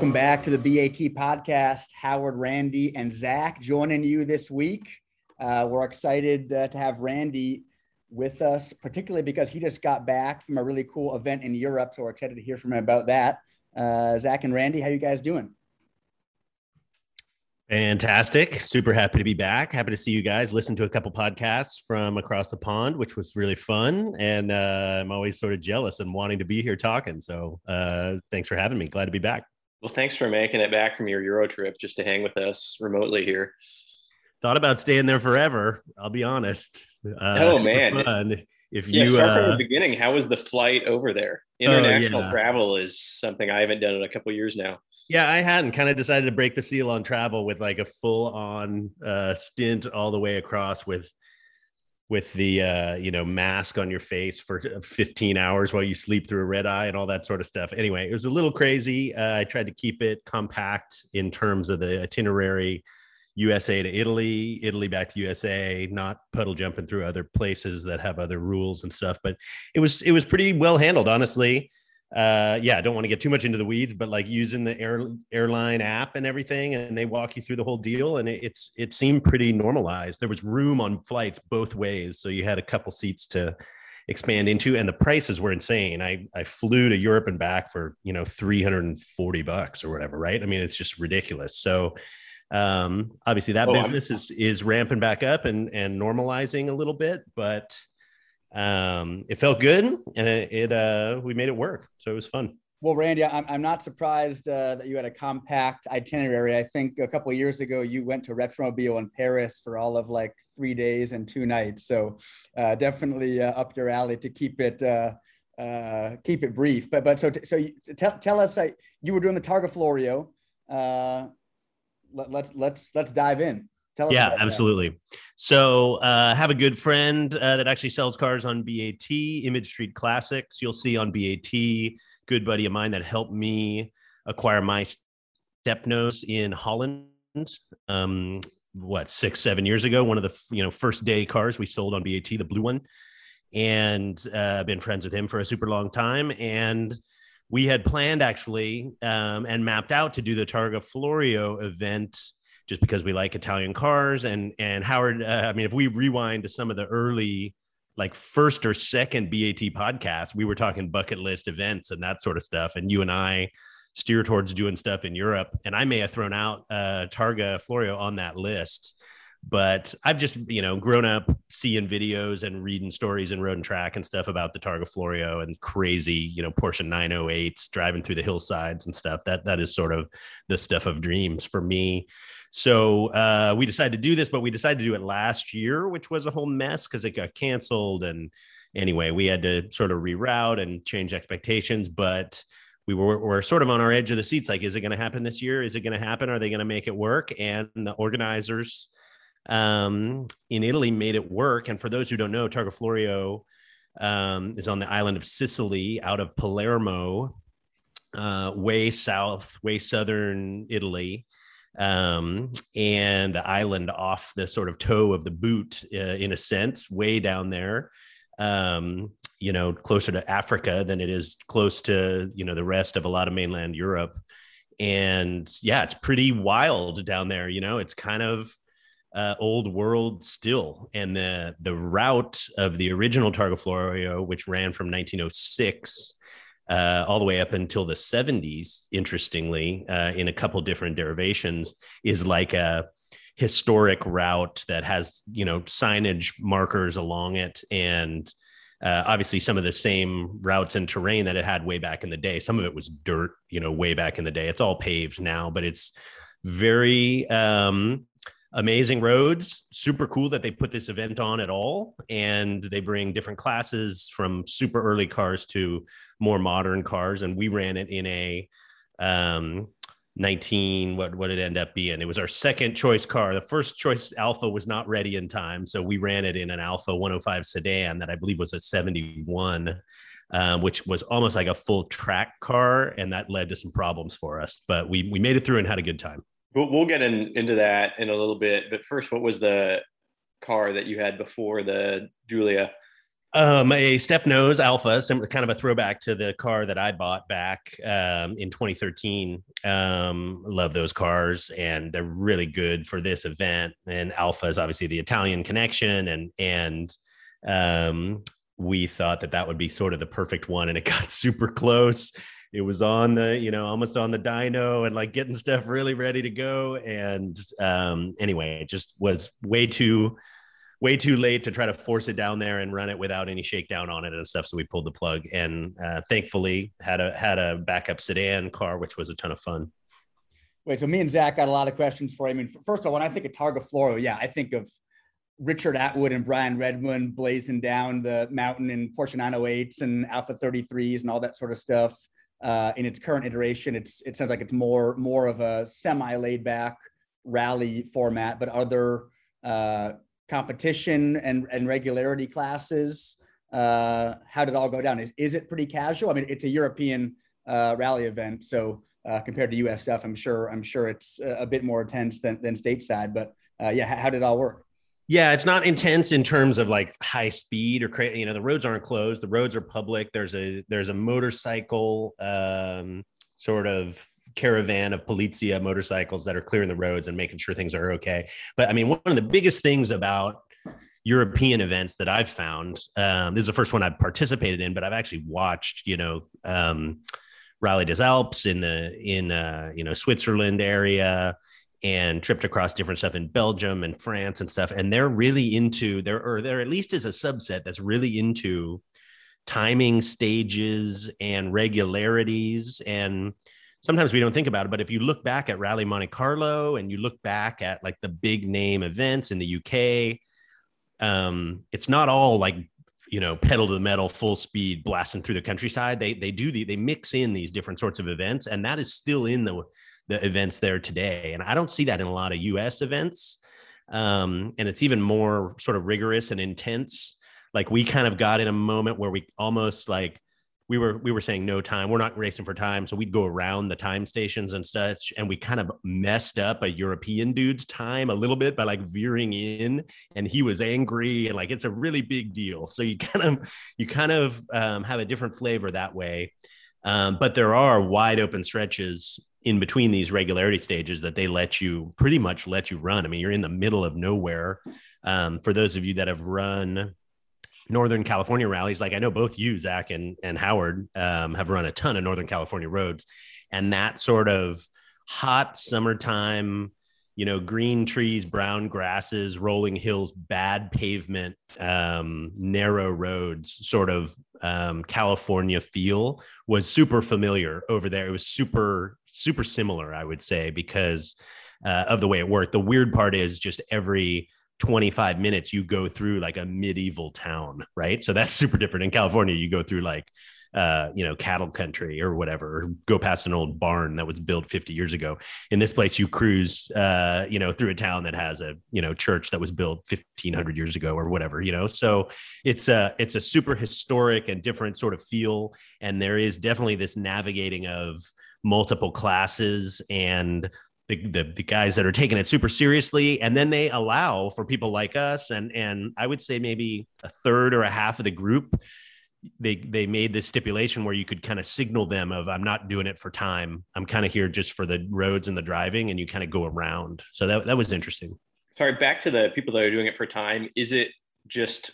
Welcome back to the BAT podcast. Howard, Randy, and Zach joining you this week. Uh, we're excited uh, to have Randy with us, particularly because he just got back from a really cool event in Europe. So we're excited to hear from him about that. Uh, Zach and Randy, how you guys doing? Fantastic. Super happy to be back. Happy to see you guys. Listen to a couple podcasts from across the pond, which was really fun. And uh, I'm always sort of jealous and wanting to be here talking. So uh, thanks for having me. Glad to be back. Well, thanks for making it back from your Euro trip just to hang with us remotely here. Thought about staying there forever. I'll be honest. Uh, oh man! Fun. If yeah, you start uh, from the beginning, how was the flight over there? Oh, International yeah. travel is something I haven't done in a couple years now. Yeah, I hadn't kind of decided to break the seal on travel with like a full on uh, stint all the way across with with the uh, you know mask on your face for 15 hours while you sleep through a red eye and all that sort of stuff. Anyway, it was a little crazy. Uh, I tried to keep it compact in terms of the itinerary. USA to Italy, Italy back to USA, not puddle jumping through other places that have other rules and stuff. But it was it was pretty well handled, honestly uh yeah i don't want to get too much into the weeds but like using the air airline app and everything and they walk you through the whole deal and it, it's it seemed pretty normalized. There was room on flights both ways so you had a couple seats to expand into and the prices were insane. I i flew to europe and back for you know 340 bucks or whatever right? I mean it's just ridiculous. So um obviously that Oh, I'm- business is is ramping back up and and normalizing a little bit but um it felt good and it, it uh we made it work so it was fun Well, Randy, I'm, I'm not surprised uh, that you had a compact itinerary. I think a couple years ago you went to Retromobile in Paris for all of like three days and two nights. So uh, definitely uh, up your alley to keep it uh, uh, keep it brief. But but so so you, tell tell us uh, you were doing the Targa Florio. Uh, let, let's let's let's dive in. Tell yeah about that. absolutely. So uh have a good friend uh, that actually sells cars on bat image street classics. You'll see on bat good buddy of mine that helped me acquire my step nose in holland um what six seven years ago. One of the you know first day cars we sold on bat the blue one. And uh been friends with him for a super long time. And we had planned actually um, and mapped out to do the targa florio event just because we like Italian cars. And and Howard, uh, I mean, if we rewind to some of the early, like first or second BAT podcasts, we were talking bucket list events and that sort of stuff. And you and I steer towards doing stuff in Europe. And I may have thrown out uh, Targa Florio on that list. But I've just, you know, grown up seeing videos and reading stories in Road and Track and stuff about the Targa Florio and crazy, you know, Porsche 908s driving through the hillsides and stuff. That that is sort of the stuff of dreams for me. So uh, we decided to do this, but we decided to do it last year, which was a whole mess because it got canceled. And anyway, we had to sort of reroute and change expectations. But we were, were sort of on our edge of the seats like, is it going to happen this year? Is it going to happen? Are they going to make it work? And the organizers um, in Italy made it work. And for those who don't know, Targa Florio um, is on the island of Sicily out of Palermo, uh, way south, way southern Italy um, and the island off the sort of toe of the boot, uh, in a sense, way down there. Um, you know, closer to Africa than it is close to you know the rest of a lot of mainland Europe. And yeah, it's pretty wild down there. You know, it's kind of uh, old world still. And the the route of the original Targa Florio, which ran from 1906 uh, all the way up until the 70s, interestingly, uh, in a couple different derivations, is like a historic route that has, you know, signage markers along it and uh, obviously some of the same routes and terrain that it had way back in the day. Some of it was dirt, you know, way back in the day. It's all paved now, but it's very um, amazing roads. Super cool that they put this event on at all, and they bring different classes from super early cars to more modern cars. And we ran it in a um, 19 what what it end up being it was our second choice car the first choice Alfa was not ready in time so we ran it in an Alfa 105 sedan that i believe was a 71 um, which was almost like a full track car and that led to some problems for us but we we made it through and had a good time We'll, we'll get in, into that in a little bit. But first, what was the car that you had before the Giulia? Um, a step nose Alfa, similar, kind of a throwback to the car that I bought back um, in 2013. Um, love those cars, and they're really good for this event. And Alfa is obviously the Italian connection, and and um, we thought that that would be sort of the perfect one, and it got super close. It was on the, you know, almost on the dyno and like getting stuff really ready to go. And um, anyway, it just was way too way too late to try to force it down there and run it without any shakedown on it and stuff. So we pulled the plug and uh, thankfully had a had a backup sedan car, which was a ton of fun. Wait, so me and Zach got a lot of questions for you. I mean, first of all, when I think of Targa Florio, yeah, I think of Richard Attwood and Brian Redman blazing down the mountain in Porsche 908s and Alfa 33s and all that sort of stuff. Uh, in its current iteration, it's it sounds like it's more more of a semi laid back rally format. But are there uh, competition and, and regularity classes? Uh, how did it all go down? Is, is it pretty casual? I mean, it's a European uh, rally event, so uh, compared to U.S. stuff, I'm sure I'm sure it's a bit more intense than, than stateside. But uh, yeah, how did it all work? Yeah, it's not intense in terms of like high speed or crazy. You know, the roads aren't closed. The roads are public. There's a there's a motorcycle um, sort of caravan of Polizia motorcycles that are clearing the roads and making sure things are okay. But I mean, one of the biggest things about European events that I've found, um, this is the first one I've participated in, but I've actually watched, you know, um, Rally des Alpes in the in uh, you know Switzerland area and tripped across different stuff in Belgium and France and stuff. And they're really into there, or there at least is a subset that's really into timing stages and regularities and sometimes we don't think about it, but if you look back at Rally Monte Carlo and you look back at like the big name events in the UK, um, it's not all like you know pedal to the metal, full speed, blasting through the countryside. They they do the, they mix in these different sorts of events, and that is still in the the events there today. And I don't see that in a lot of US events. Um, and it's even more sort of rigorous and intense. Like we kind of got in a moment where we almost like we were we were saying no time. We're not racing for time. So we'd go around the time stations and such and we kind of messed up a european dude's time a little bit by like veering in and he was angry and like it's a really big deal. So you kind of you kind of um, have a different flavor that way. Um, but there are wide open stretches in between these regularity stages that they let you pretty much let you run. I mean you're in the middle of nowhere. Um, for those of you that have run Northern California rallies. Like I know both you, Zach, and and Howard um, have run a ton of Northern California roads, and that sort of hot summertime, you know, green trees, brown grasses, rolling hills, bad pavement, um, narrow roads, sort of um, California feel was super familiar over there. It was super super similar, I would say, because uh, of the way it worked. The weird part is just every 25 minutes you go through like a medieval town right? So that's super different in california. You go through like uh, you know cattle country or whatever or go past an old barn that was built 50 years ago. In this place you cruise uh, you know through a town that has a you know church that was built 1500 years ago or whatever you know? So it's a it's a super historic and different sort of feel. And there is definitely this navigating of multiple classes and the, the, the guys that are taking it super seriously. And then they allow for people like us and and i would say maybe a third or a half of the group they they made this stipulation where you could kind of signal them of i'm not doing it for time. I'm kind of here just for the roads and the driving and you kind of go around. So that, that was interesting. Sorry back to the people that are doing it for time. Is it just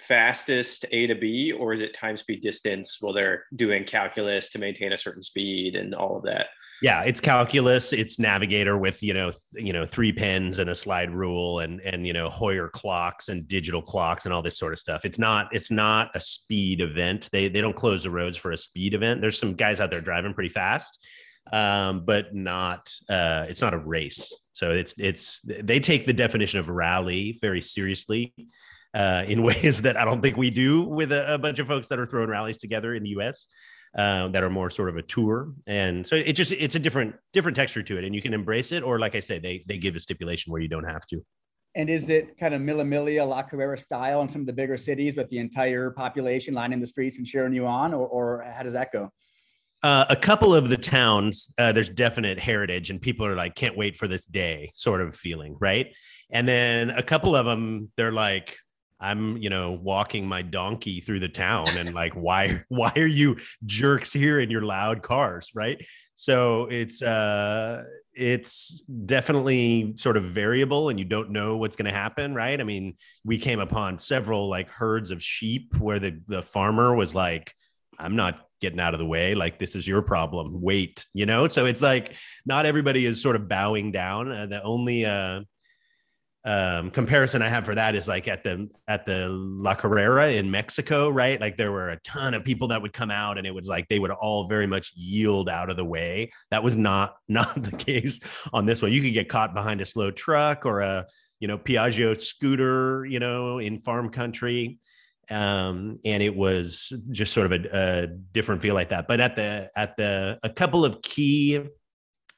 fastest a to b or is it time speed distance while they're doing calculus to maintain a certain speed and all of that yeah it's calculus it's navigator with you know you know three pens and a slide rule and and you know Heuer clocks and digital clocks and all this sort of stuff. It's not it's not a speed event. They they don't close the roads for a speed event. There's some guys out there driving pretty fast um, but not uh, it's not a race. So it's it's they take the definition of rally very seriously uh, in ways that I don't think we do with a, a bunch of folks that are throwing rallies together in the U.S uh, that are more sort of a tour. And so it just it's a different different texture to it, and you can embrace it, or like I say, they they give a stipulation where you don't have to. And is it kind of Miglia, La Carrera style in some of the bigger cities with the entire population lining the streets and cheering you on, or, or how does that go? Uh, a couple of the towns, uh, there's definite heritage, and people are like, can't wait for this day, sort of feeling, right? And then a couple of them, they're like, I'm, you know, walking my donkey through the town and like, why, why are you jerks here in your loud cars? Right. So it's, uh, it's definitely sort of variable and you don't know what's going to happen. Right. I mean, we came upon several like herds of sheep where the, the farmer was like, I'm not getting out of the way. Like, this is your problem. Wait, you know? So it's like not everybody is sort of bowing down. Uh, the only, uh, um, comparison I have for that is like at the at the La Carrera in Mexico, right? Like there were a ton of people that would come out, and it was like they would all very much yield out of the way. That was not not the case on this one. You could get caught behind a slow truck or a you know Piaggio scooter, you know, in farm country, um, and it was just sort of a, a different feel like that. But at the at the a couple of key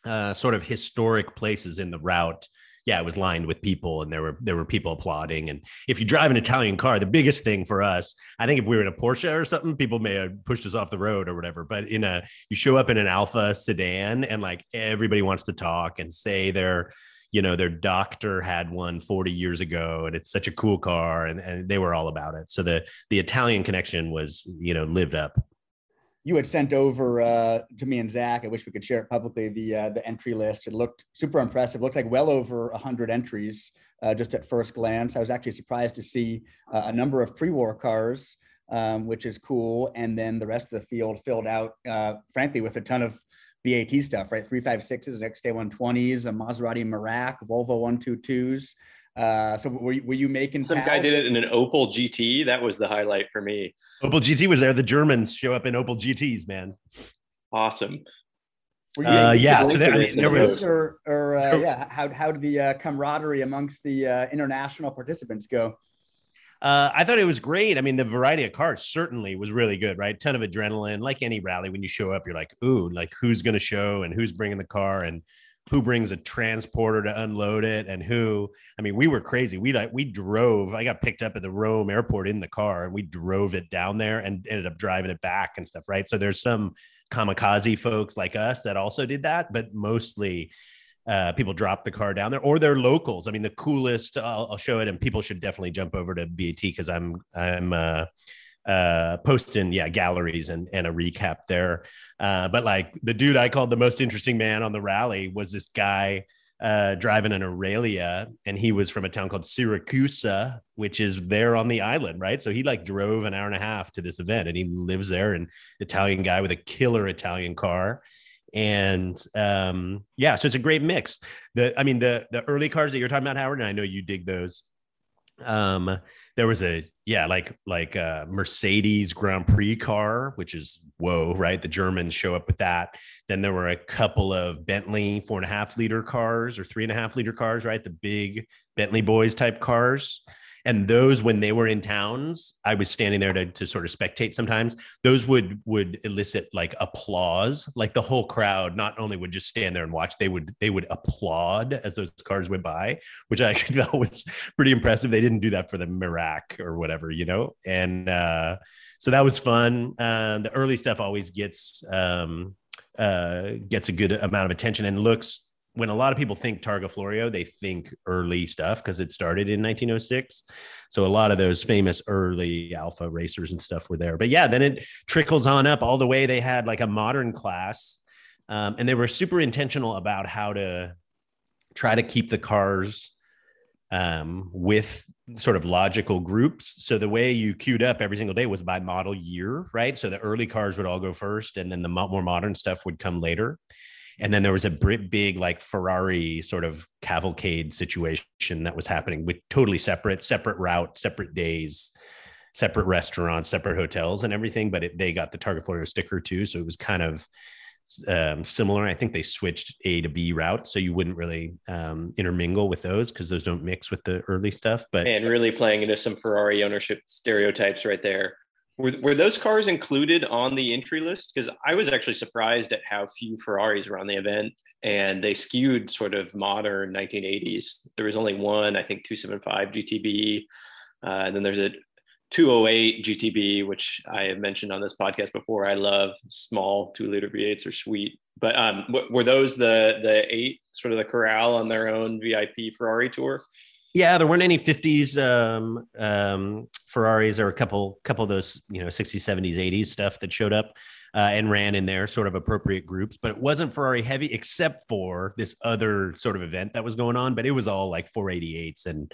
uh, sort of historic places in the route yeah, it was lined with people and there were there were people applauding. And if you drive an Italian car, the biggest thing for us, I think if we were in a Porsche or something, people may have pushed us off the road or whatever. But in a you show up in an Alfa sedan and like everybody wants to talk and say their you know their doctor had one 40 years ago and it's such a cool car and, and they were all about it so the the italian connection was you know lived up you had sent over uh, to me and Zach. I wish we could share it publicly. The uh, the entry list. It looked super impressive. It looked like well over hundred entries uh, just at first glance. I was actually surprised to see uh, a number of pre-war cars, um, which is cool. And then the rest of the field filled out, uh, frankly, with a ton of BAT stuff. Right, three five sixes, XK one twenties, a Maserati Merak, Volvo one two twos. Uh, so were, were you making some guy did it in an Opel GT? That was the highlight for me. Opel GT was there. The Germans show up in Opel GTs, man. Awesome. Uh, yeah, so there, I mean, there was, or, or uh, yeah, how how did the uh, camaraderie amongst the uh, international participants go? Uh, I thought it was great. I mean, the variety of cars certainly was really good, right? Ton of adrenaline. Like any rally, when you show up, you're like, ooh, like who's going to show and who's bringing the car and who brings a transporter to unload it and who i mean we were crazy. We like we drove i got picked up at the rome airport in the car and we drove it down there and ended up driving it back and stuff right? So there's some kamikaze folks like us that also did that but mostly uh, people drop the car down there or they're locals. I mean the coolest I'll, I'll show it and people should definitely jump over to bat because i'm i'm uh, uh, posting yeah galleries and and a recap there uh, but like the dude I called the most interesting man on the rally was this guy uh, driving an Aurelia, and he was from a town called Siracusa, which is there on the island, right? So he like drove an hour and a half to this event, and he lives there. An Italian guy with a killer Italian car, and um, yeah, so it's a great mix. The I mean the the early cars that you're talking about, Howard, and I know you dig those. Um, there was a yeah like like a mercedes grand prix car which is whoa right? The germans show up with that. Then there were a couple of bentley four and a half liter cars or three and a half liter cars right? The big bentley boys type cars and those when they were in towns i was standing there to, to sort of spectate sometimes those would would elicit like applause. Like the whole crowd not only would just stand there and watch they would they would applaud as those cars went by which i actually felt was pretty impressive. They didn't do that for the Merak or whatever you know? And uh so that was fun. Uh, the early stuff always gets um uh gets a good amount of attention and looks when a lot of people think Targa Florio, they think early stuff because it started in 1906. So a lot of those famous early Alfa racers and stuff were there. But yeah, then it trickles on up all the way. They had like a modern class, um, and they were super intentional about how to try to keep the cars um, with sort of logical groups. So the way you queued up every single day was by model year, right? So the early cars would all go first, and then the more modern stuff would come later and then there was a big like ferrari sort of cavalcade situation that was happening with totally separate separate route separate days separate restaurants separate hotels and everything but it, they got the Targa florio sticker too. So it was kind of um, similar. I think they switched a to b route so you wouldn't really um, intermingle with those because those don't mix with the early stuff but and really playing into some ferrari ownership stereotypes right there were, were those cars included on the entry list? Because I was actually surprised at how few Ferraris were on the event, and they skewed sort of modern 1980s. There was only one, I think, 275 GTB, uh, and then there's a 208 GTB, which I have mentioned on this podcast before. I love small two liter V8s are sweet. But um, were those the the eight sort of the corral on their own VIP Ferrari tour? Yeah, there weren't any 50s um, um, Ferraris. Were a couple, couple of those, you know, 60s, 70s, 80s stuff that showed up uh, and ran in there, sort of appropriate groups. But it wasn't Ferrari heavy, except for this other sort of event that was going on. But it was all like 488s and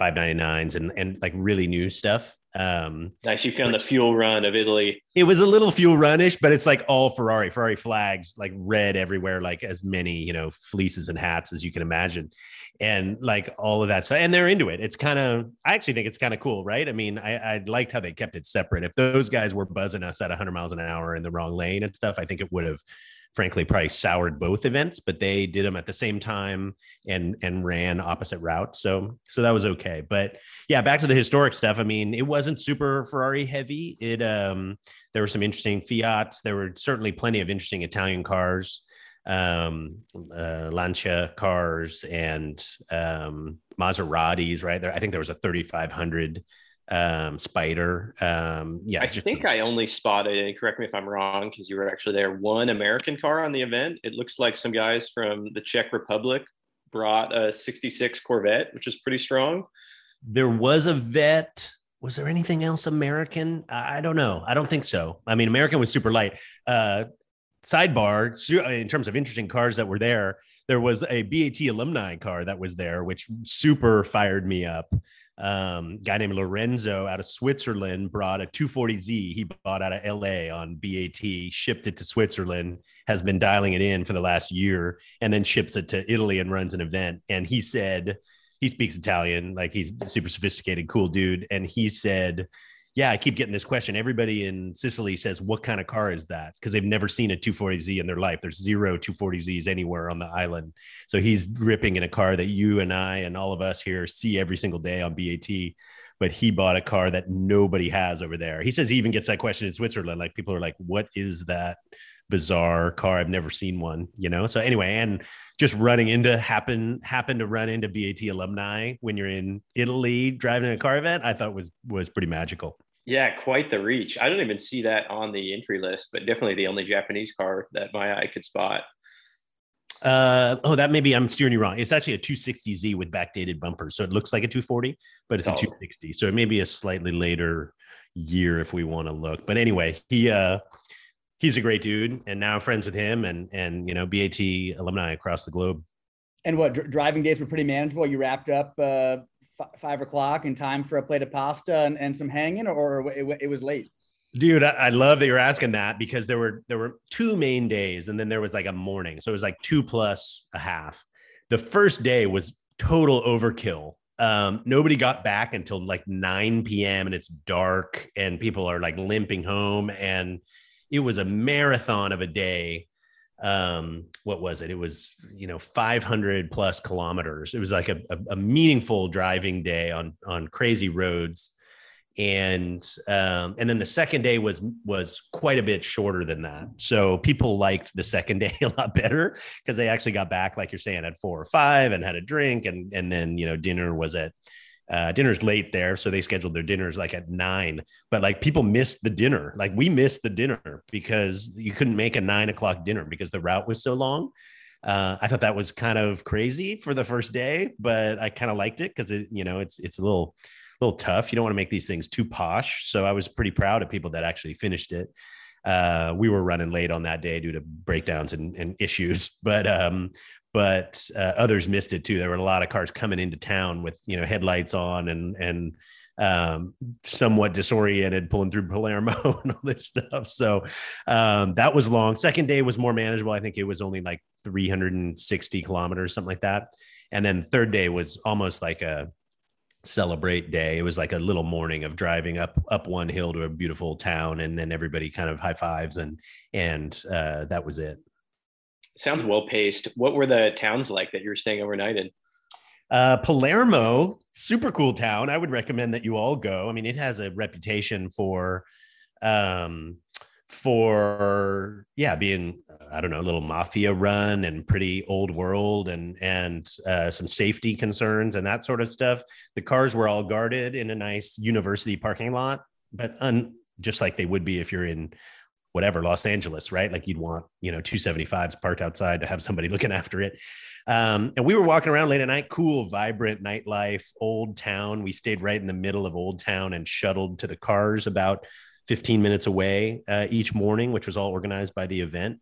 599s and and like really new stuff. Um, nice. You found the fuel run of Italy. It was a little fuel runish, but it's like all Ferrari, Ferrari flags, like red everywhere, like as many, you know, fleeces and hats as you can imagine. And like all of that. So, and they're into it. It's kind of, I actually think it's kind of cool, right? I mean, I, I liked how they kept it separate. If those guys were buzzing us at 100 miles an hour in the wrong lane and stuff, I think it would have frankly probably soured both events but they did them at the same time and and ran opposite routes. So so that was okay. But yeah back to the historic stuff. I mean it wasn't super ferrari heavy. It um there were some interesting fiats. There were certainly plenty of interesting italian cars um uh, lancia cars and um maseratis right? There i think there was a 3500 um, Spider. Um, yeah, I just, think I only spotted, and correct me if I'm wrong, because you were actually there. One American car on the event. It looks like some guys from the Czech Republic brought a '66 Corvette, which is pretty strong. There was a vet. Was there anything else American? I don't know. I don't think so. I mean, American was super light. Uh, sidebar in terms of interesting cars that were there. There was a BAT alumni car that was there, which super fired me up um, guy named Lorenzo out of Switzerland brought a 240Z he bought out of LA on BAT, shipped it to Switzerland, has been dialing it in for the last year, and then ships it to Italy and runs an event. And he said, he speaks Italian, like he's super sophisticated, cool dude. And he said, yeah, I keep getting this question. Everybody in Sicily says, What kind of car is that? Because they've never seen a 240Z in their life. There's zero 240Zs anywhere on the island. So he's ripping in a car that you and I and all of us here see every single day on BAT. But he bought a car that nobody has over there. He says he even gets that question in Switzerland. Like people are like, What is that bizarre car? I've never seen one, you know? So anyway, and just running into happen happen to run into BAT alumni when you're in Italy driving a car event, I thought was was pretty magical. Yeah, quite the reach. I don't even see that on the entry list, but definitely the only Japanese car that my eye could spot. Uh, oh, that maybe I'm steering you wrong. It's actually a 260Z with backdated bumpers. So it looks like a 240, but it's oh. a 260. So it may be a slightly later year if we want to look. But anyway, he uh he's a great dude and now friends with him and and you know BAT alumni across the globe. And what dr- driving days were pretty manageable. You wrapped up uh f- five o'clock in time for a plate of pasta and, and some hanging, or it, it was late? Dude, I, I, love that you're asking that because there were there were two main days, and then there was like a morning, so it was like two plus a half. The first day was total overkill. Um, nobody got back until like 9 p.m. and it's dark, and people are like limping home, and it was a marathon of a day um what was it? It was you know 500 plus kilometers. It was like a, a, a meaningful driving day on on crazy roads. And um and then the second day was was quite a bit shorter than that. So people liked the second day a lot better because they actually got back like you're saying at four or five and had a drink and and then you know dinner was at uh, dinner's late there, so they scheduled their dinners like at nine. But like people missed the dinner. Like we missed the dinner because you couldn't make a nine o'clock dinner because the route was so long. Uh, I thought that was kind of crazy for the first day, but I kind of liked it because it, you know, it's it's a little little tough. You don't want to make these things too posh. So I was pretty proud of people that actually finished it. Uh, we were running late on that day due to breakdowns and, and issues, but um, but uh, others missed it too. There were a lot of cars coming into town with you know headlights on and and um, somewhat disoriented pulling through Palermo and all this stuff. So um, that was long. Second day was more manageable. I think it was only like 360 kilometers, something like that. And then third day was almost like a celebrate day. It was like a little morning of driving up up one hill to a beautiful town, and then everybody kind of high fives and and uh, that was it sounds well paced. What were the towns like that you were staying overnight in? Uh, Palermo, super cool town. I would recommend that you all go. I mean, it has a reputation for, um, for yeah, being I don't know, a little mafia run and pretty old world and and uh, some safety concerns and that sort of stuff. The cars were all guarded in a nice university parking lot, but un, just like they would be if you're in whatever Los Angeles, right? Like you'd want you know 275s parked outside to have somebody looking after it. Um, and we were walking around late at night, cool, vibrant nightlife, old town. We stayed right in the middle of old town and shuttled to the cars about 15 minutes away uh, each morning, which was all organized by the event.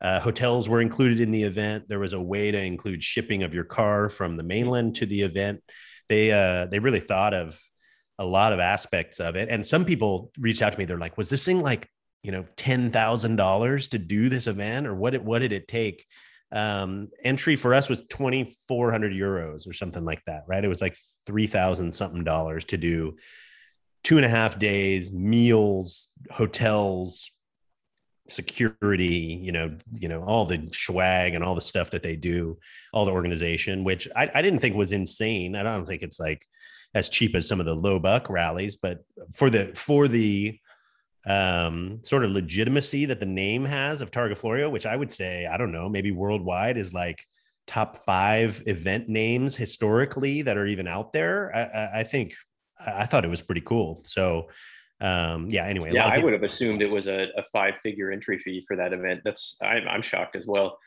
Uh, hotels were included in the event. There was a way to include shipping of your car from the mainland to the event. They uh, they really thought of a lot of aspects of it. And some people reached out to me. They're like, "Was this thing like you know ten thousand dollars to do this event, or what? It, what did it take?" Um, entry for us was twenty four hundred euros or something like that, right? It was like three thousand something dollars to do two and a half days, meals, hotels, security, you know, you know, all the swag and all the stuff that they do, all the organization, which I, I didn't think was insane. I don't think it's like as cheap as some of the low buck rallies, but for the for the um, sort of legitimacy that the name has of Targa Florio, which I would say, I don't know, maybe worldwide is like top five event names historically that are even out there. I, I, I think I thought it was pretty cool. So, um, yeah. Anyway, yeah, I would have assumed it was a, a five-figure entry fee for that event. That's I'm, I'm shocked as well.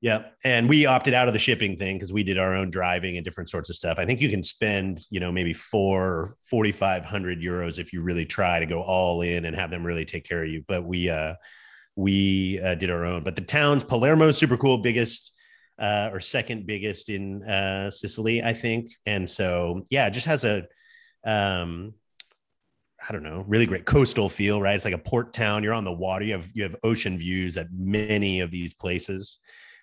Yeah, and we opted out of the shipping thing because we did our own driving and different sorts of stuff. I think you can spend, you know, maybe four forty five hundred euros if you really try to go all in and have them really take care of you. But we uh, we uh, did our own. But the town's Palermo super cool, biggest uh, or second biggest in uh, Sicily, I think. And so yeah, it just has a um, I don't know, really great coastal feel, right? It's like a port town. You're on the water. You have you have ocean views at many of these places.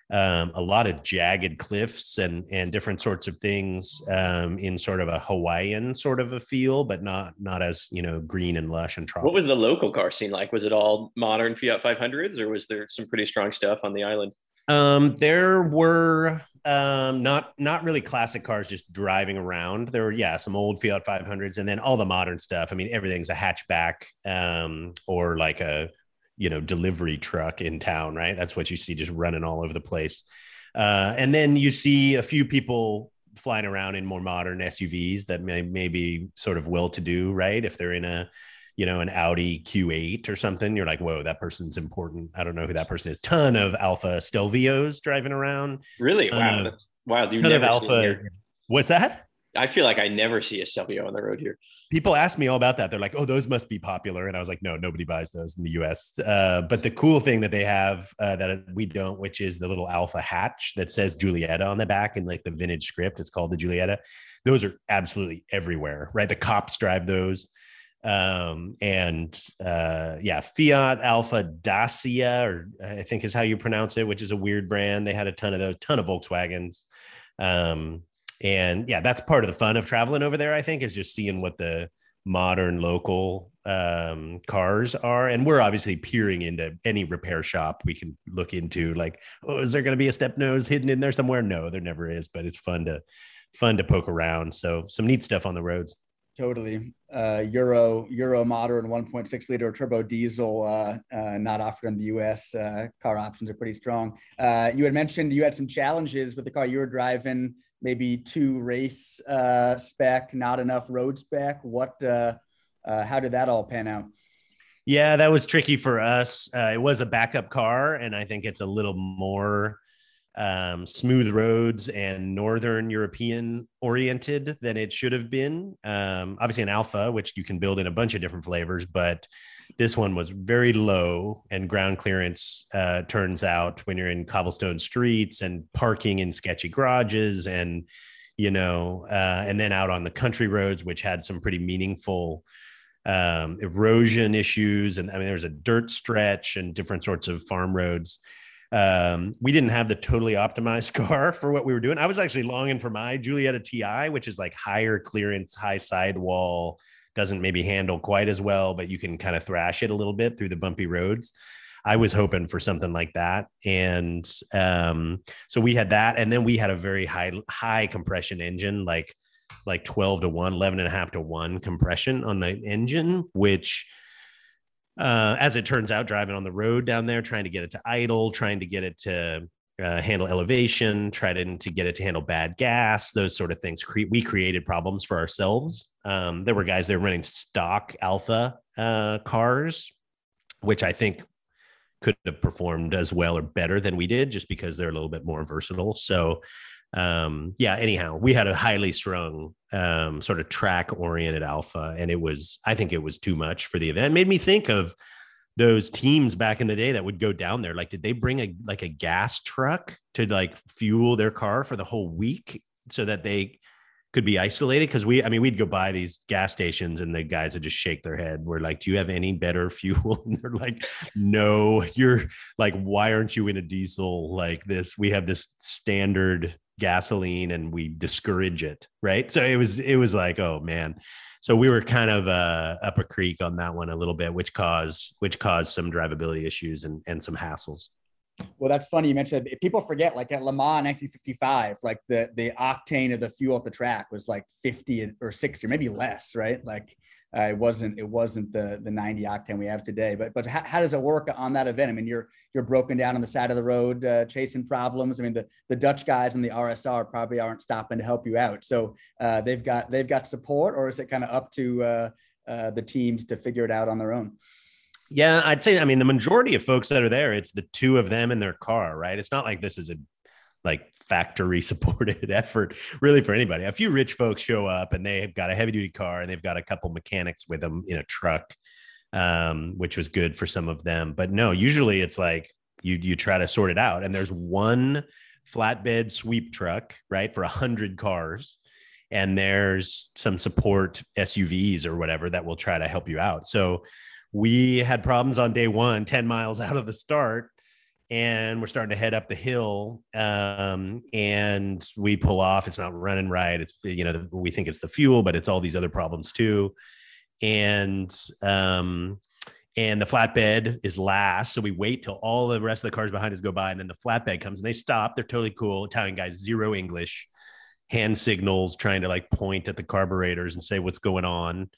Um, a lot of jagged cliffs and and different sorts of things um, in sort of a Hawaiian sort of a feel, but not not as you know green and lush and tropical. What was the local car scene like? Was it all modern Fiat 500s, or was there some pretty strong stuff on the island? Um, there were um, not not really classic cars just driving around. There were yeah some old Fiat 500s, and then all the modern stuff. I mean, everything's a hatchback um, or like a you know delivery truck in town, right? That's what you see just running all over the place. Uh, and then you see a few people flying around in more modern SUVs that may, may be sort of well to do, right? If they're in a you know, an Audi Q8 or something, you're like, whoa, that person's important. I don't know who that person is. Ton of Alfa Stelvios driving around. Really? Wow. Of, wow. You ton of Alfa. What's that? I feel like I never see a Stelvio on the road here. People ask me all about that. They're like, "Oh, those must be popular," and I was like, "No, nobody buys those in the U.S." Uh, but the cool thing that they have uh, that we don't, which is the little Alfa hatch that says Giulietta on the back in like the vintage script. It's called the Giulietta. Those are absolutely everywhere, right? The cops drive those um, and uh, yeah, Fiat Alpha Dacia, or I think is how you pronounce it, which is a weird brand. They had a ton of those, ton of Volkswagens. Um, and yeah, that's part of the fun of traveling over there. I think is just seeing what the modern local um, cars are. And we're obviously peering into any repair shop we can look into. Like, oh, is there going to be a step nose hidden in there somewhere? No, there never is. But it's fun to fun to poke around. So some neat stuff on the roads. Totally. Uh, Euro Euro modern 1.6 liter turbo diesel, uh, uh, not offered in the US. Uh, car options are pretty strong. Uh, you had mentioned you had some challenges with the car you were driving, maybe two race uh, spec, not enough road spec. What? uh how did that all pan out? Yeah, that was tricky for us. Uh, it was a backup car, and I think it's a little more um, smooth roads and northern European oriented than it should have been. Um, obviously, an Alfa, which you can build in a bunch of different flavors, but this one was very low and ground clearance uh, turns out when you're in cobblestone streets and parking in sketchy garages and you know uh, and then out on the country roads which had some pretty meaningful um, erosion issues and i mean there's a dirt stretch and different sorts of farm roads um, we didn't have the totally optimized car for what we were doing. I was actually longing for my Giulietta TI, which is like higher clearance, high sidewall, doesn't maybe handle quite as well, but you can kind of thrash it a little bit through the bumpy roads. I was hoping for something like that. And um, so we had that. And then we had a very high, high compression engine, like like 12 to 1, 11 and a half to 1 compression on the engine, which uh, as it turns out, driving on the road down there, trying to get it to idle, trying to get it to uh, handle elevation, trying to get it to handle bad gas, those sort of things. Cre- we created problems for ourselves. Um, there were guys that were running stock Alfa uh, cars, which I think could have performed as well or better than we did just because they're a little bit more versatile. So um yeah anyhow we had a highly strung um sort of track oriented Alfa and it was i think it was too much for the event it made me think of those teams back in the day that would go down there like did they bring a like a gas truck to like fuel their car for the whole week so that they could be isolated? Because we i mean we'd go by these gas stations and the guys would just shake their head. We're like do you have any better fuel? And they're like no you're like why aren't you in a diesel like this? We have this standard gasoline and we discourage it. Right? So it was it was like oh man so we were kind of uh, up a creek on that one a little bit, which caused which caused some drivability issues and and some hassles. Well, that's funny you mentioned. People forget, like at Le Mans 1955, like the the octane of the fuel at the track was like 50 or 60, or maybe less, right? Like uh, it wasn't it wasn't the the 90 octane we have today. But but how, how, does it work on that event? I mean, you're you're broken down on the side of the road uh, chasing problems. I mean, the the Dutch guys in the RSR probably aren't stopping to help you out. So uh, they've got they've got support, or is it kind of up to uh, uh, the teams to figure it out on their own? Yeah, I'd say. I mean, the majority of folks that are there, it's the two of them in their car, right? It's not like this is a like factory supported effort really for anybody. A few rich folks show up and they've got a heavy duty car and they've got a couple mechanics with them in a truck, um, which was good for some of them. But no, usually it's like you you try to sort it out. And there's one flatbed sweep truck, right, for a hundred cars. And there's some support SUVs or whatever that will try to help you out. So we had problems on day one, 10 miles out of the start and we're starting to head up the hill um, and we pull off. It's not running right. It's you know we think it's the fuel but it's all these other problems too. And um, and the flatbed is last so we wait till all the rest of the cars behind us go by and then the flatbed comes and they stop. They're totally cool italian guys zero english hand signals trying to like point at the carburetors and say what's going on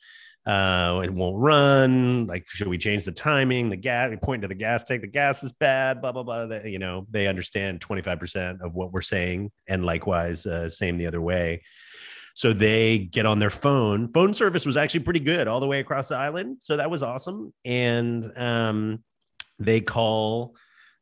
uh, it won't run. Like, should we change the timing? The gas, point to the gas tank, the gas is bad, blah, blah, blah. That, you know, they understand 25% of what we're saying. And likewise, uh, same the other way. So they get on their phone. Phone service was actually pretty good all the way across the island. So that was awesome. And um, they call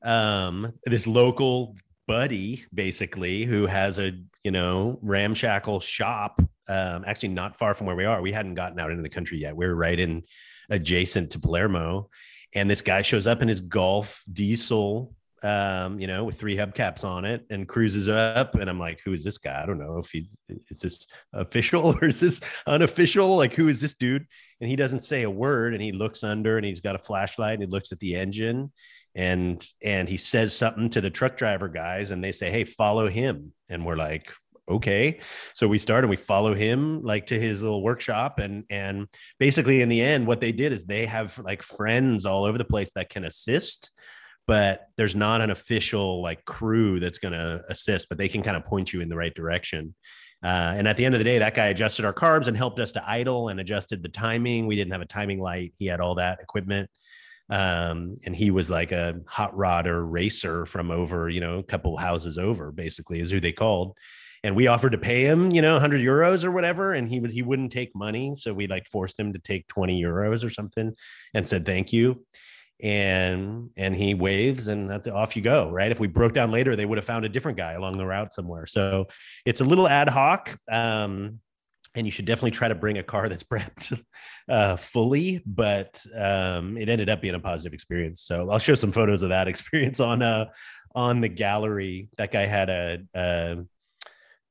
um, this local buddy, basically, who has a, you know, ramshackle shop um, actually not far from where we are. We hadn't gotten out into the country yet. We were right in adjacent to Palermo. And this guy shows up in his Golf diesel, um, you know, with three hubcaps on it and cruises up. And I'm like, who is this guy? I don't know if he is this official or is this unofficial? Like, who is this dude? And he doesn't say a word and he looks under and he's got a flashlight and he looks at the engine and and he says something to the truck driver guys and they say hey follow him and we're like okay. So we start and we follow him like to his little workshop. And and basically in the end what they did is they have like friends all over the place that can assist but there's not an official like crew that's going to assist but they can kind of point you in the right direction. Uh, and at the end of the day that guy adjusted our carbs and helped us to idle and adjusted the timing. We didn't have a timing light. He had all that equipment. Um, and he was like a hot rodder racer from over you know a couple houses over basically is who they called and we offered to pay him, you know, 100 euros or whatever, and he was he wouldn't take money, so we like forced him to take 20 euros or something, and said thank you, and and he waves, and that's off you go, right? If we broke down later, they would have found a different guy along the route somewhere. So it's a little ad hoc. Um, and you should definitely try to bring a car that's prepped uh, fully. But um, it ended up being a positive experience. So I'll show some photos of that experience on uh, on the gallery. That guy had a, a